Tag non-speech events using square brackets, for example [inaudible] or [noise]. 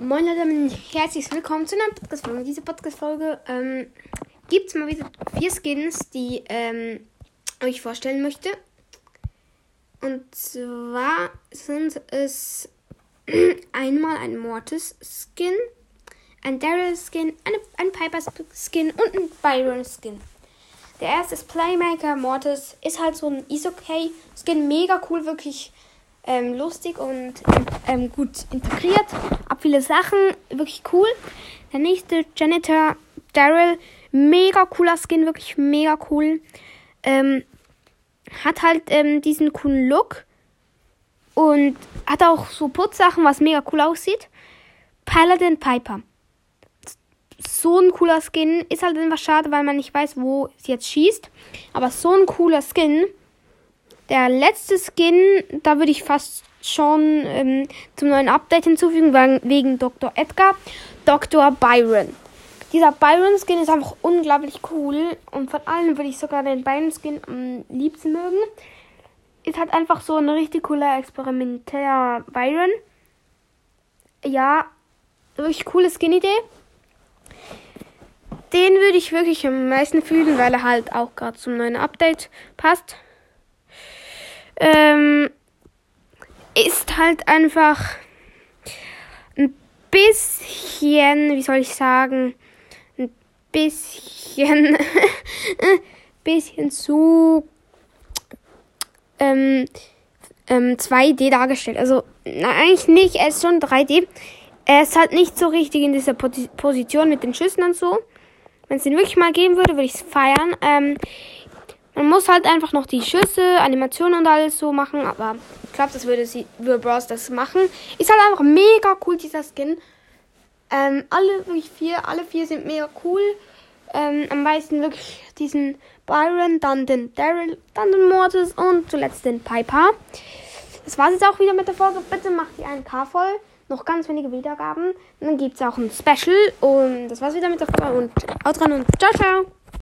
Moin Leute herzlich willkommen zu einer Podcast-Folge. Diese Podcast-Folge ähm, gibt es mal wieder vier Skins, die ähm, euch vorstellen möchte. Und zwar sind es [clears throat] einmal ein Mortis-Skin, ein Daryl-Skin, ein Piper-Skin und ein Byron-Skin. Der erste ist Playmaker Mortis, ist halt so ein Isokay-Skin, mega cool, wirklich ähm, lustig und ähm, gut integriert. Ab viele Sachen, wirklich cool. Der nächste Janitor Daryl, mega cooler Skin, wirklich mega cool. Ähm, hat halt ähm, diesen coolen Look und hat auch so Putzsachen, was mega cool aussieht. Paladin Piper. So ein cooler Skin. Ist halt einfach schade, weil man nicht weiß, wo sie jetzt schießt. Aber so ein cooler Skin. Der letzte Skin, da würde ich fast schon ähm, zum neuen Update hinzufügen, wegen Dr. Edgar. Dr. Byron. Dieser Byron-Skin ist einfach unglaublich cool. Und von allen würde ich sogar den Byron-Skin am liebsten mögen. Ist halt einfach so ein richtig cooler experimentärer Byron. Ja, wirklich coole Skin-Idee. Den würde ich wirklich am meisten fühlen, weil er halt auch gerade zum neuen Update passt ähm, ist halt einfach ein bisschen, wie soll ich sagen, ein bisschen, [laughs] bisschen zu ähm, ähm, 2D dargestellt. Also na, eigentlich nicht, er ist schon 3D. Er ist halt nicht so richtig in dieser Position mit den Schüssen und so. Wenn es den wirklich mal geben würde, würde ich es feiern. Ähm, man muss halt einfach noch die Schüsse, Animationen und alles so machen, aber ich glaube, das würde sie würde Bros das machen. Ist halt einfach mega cool dieser Skin. Ähm, alle wirklich vier, alle vier sind mega cool. Ähm, am meisten wirklich diesen Byron, dann den Daryl, dann den Mortis und zuletzt den Piper. Das war's jetzt auch wieder mit der Folge. Bitte macht die einen K voll. Noch ganz wenige Wiedergaben. Und dann gibt es auch ein Special. Und das war's wieder mit der Folge. Und haut rein und ciao, ciao.